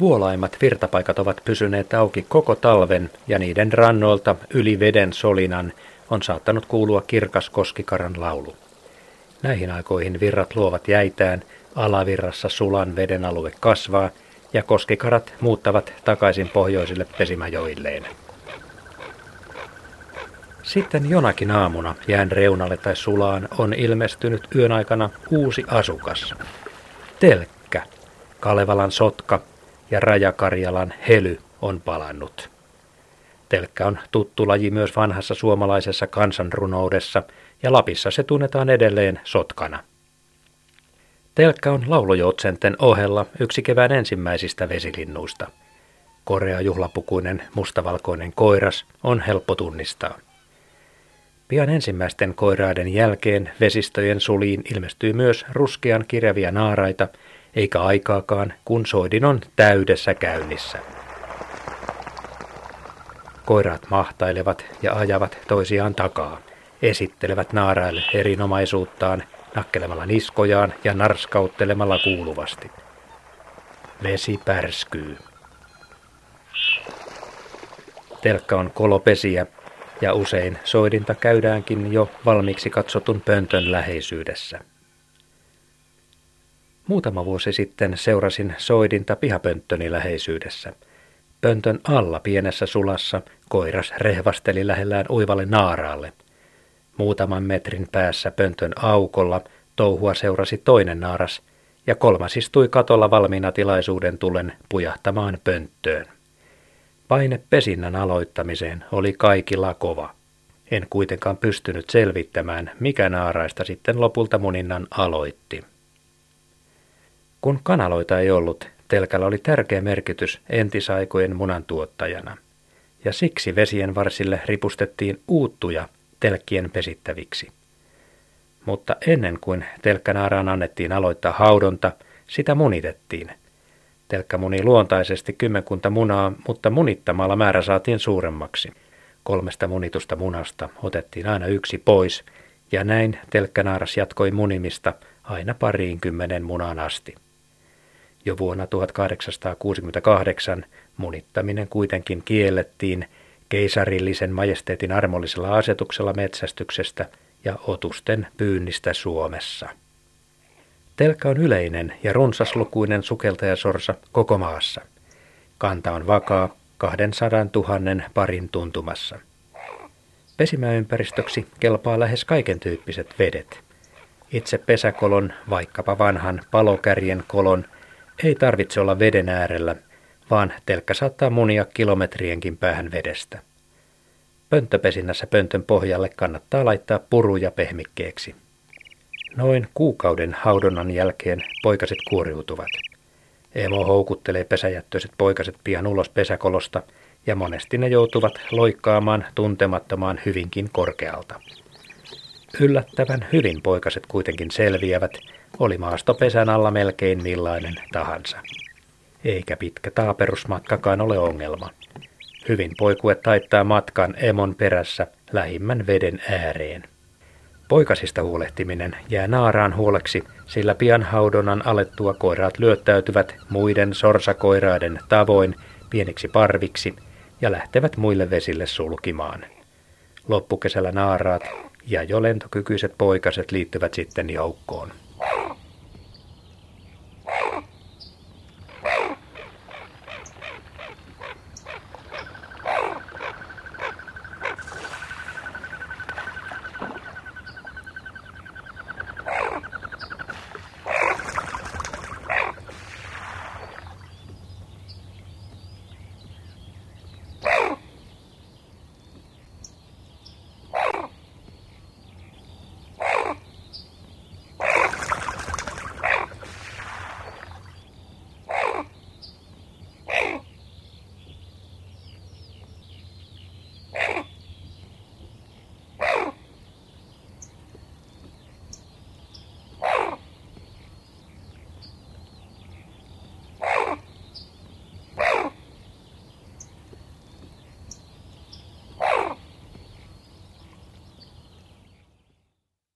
Vuolaimmat virtapaikat ovat pysyneet auki koko talven ja niiden rannoilta yli veden solinan on saattanut kuulua kirkas koskikaran laulu. Näihin aikoihin virrat luovat jäitään, alavirrassa sulan veden alue kasvaa ja koskikarat muuttavat takaisin pohjoisille pesimäjoilleen. Sitten jonakin aamuna jään reunalle tai sulaan on ilmestynyt yön aikana uusi asukas. Telkkä, Kalevalan sotka ja Rajakarjalan hely on palannut. Telkkä on tuttu laji myös vanhassa suomalaisessa kansanrunoudessa ja Lapissa se tunnetaan edelleen sotkana. Telkkä on laulujoutsenten ohella yksi kevään ensimmäisistä vesilinnuista. Korea juhlapukuinen mustavalkoinen koiras on helppo tunnistaa. Pian ensimmäisten koiraiden jälkeen vesistöjen suliin ilmestyy myös ruskean kirjavia naaraita, eikä aikaakaan, kun soidin on täydessä käynnissä. Koiraat mahtailevat ja ajavat toisiaan takaa, esittelevät naaraille erinomaisuuttaan, nakkelemalla niskojaan ja narskauttelemalla kuuluvasti. Vesi pärskyy. Telkka on kolopesiä ja usein soidinta käydäänkin jo valmiiksi katsotun pöntön läheisyydessä. Muutama vuosi sitten seurasin soidinta pihapönttöni läheisyydessä. Pöntön alla pienessä sulassa koiras rehvasteli lähellään uivalle naaraalle. Muutaman metrin päässä pöntön aukolla touhua seurasi toinen naaras ja kolmas istui katolla valmiina tilaisuuden tulen pujahtamaan pönttöön. Paine pesinnän aloittamiseen oli kaikilla kova. En kuitenkaan pystynyt selvittämään, mikä naaraista sitten lopulta muninnan aloitti. Kun kanaloita ei ollut, telkällä oli tärkeä merkitys entisaikojen munantuottajana. Ja siksi vesien varsille ripustettiin uuttuja telkkien pesittäviksi. Mutta ennen kuin telkkänaaraan annettiin aloittaa haudonta, sitä munitettiin – Telkkä muni luontaisesti kymmenkunta munaa, mutta munittamalla määrä saatiin suuremmaksi. Kolmesta munitusta munasta otettiin aina yksi pois, ja näin telkkänaaras jatkoi munimista aina pariin kymmenen munaan asti. Jo vuonna 1868 munittaminen kuitenkin kiellettiin keisarillisen majesteetin armollisella asetuksella metsästyksestä ja otusten pyynnistä Suomessa. Telkka on yleinen ja runsaslukuinen sukeltajasorsa koko maassa. Kanta on vakaa 200 000 parin tuntumassa. Pesimäympäristöksi kelpaa lähes kaiken tyyppiset vedet. Itse pesäkolon, vaikkapa vanhan palokärjen kolon, ei tarvitse olla veden äärellä, vaan telkkä saattaa munia kilometrienkin päähän vedestä. Pönttöpesinnässä pöntön pohjalle kannattaa laittaa puruja pehmikkeeksi. Noin kuukauden haudonnan jälkeen poikaset kuoriutuvat. Emo houkuttelee pesäjättöiset poikaset pian ulos pesäkolosta ja monesti ne joutuvat loikkaamaan tuntemattomaan hyvinkin korkealta. Yllättävän hyvin poikaset kuitenkin selviävät, oli maasto pesän alla melkein millainen tahansa. Eikä pitkä taaperusmatkakaan ole ongelma. Hyvin poikue taittaa matkan emon perässä lähimmän veden ääreen. Poikasista huolehtiminen jää naaraan huoleksi, sillä pian haudonnan alettua koiraat lyöttäytyvät muiden sorsakoiraiden tavoin pieniksi parviksi ja lähtevät muille vesille sulkimaan. Loppukesällä naaraat ja jo lentokykyiset poikaset liittyvät sitten joukkoon.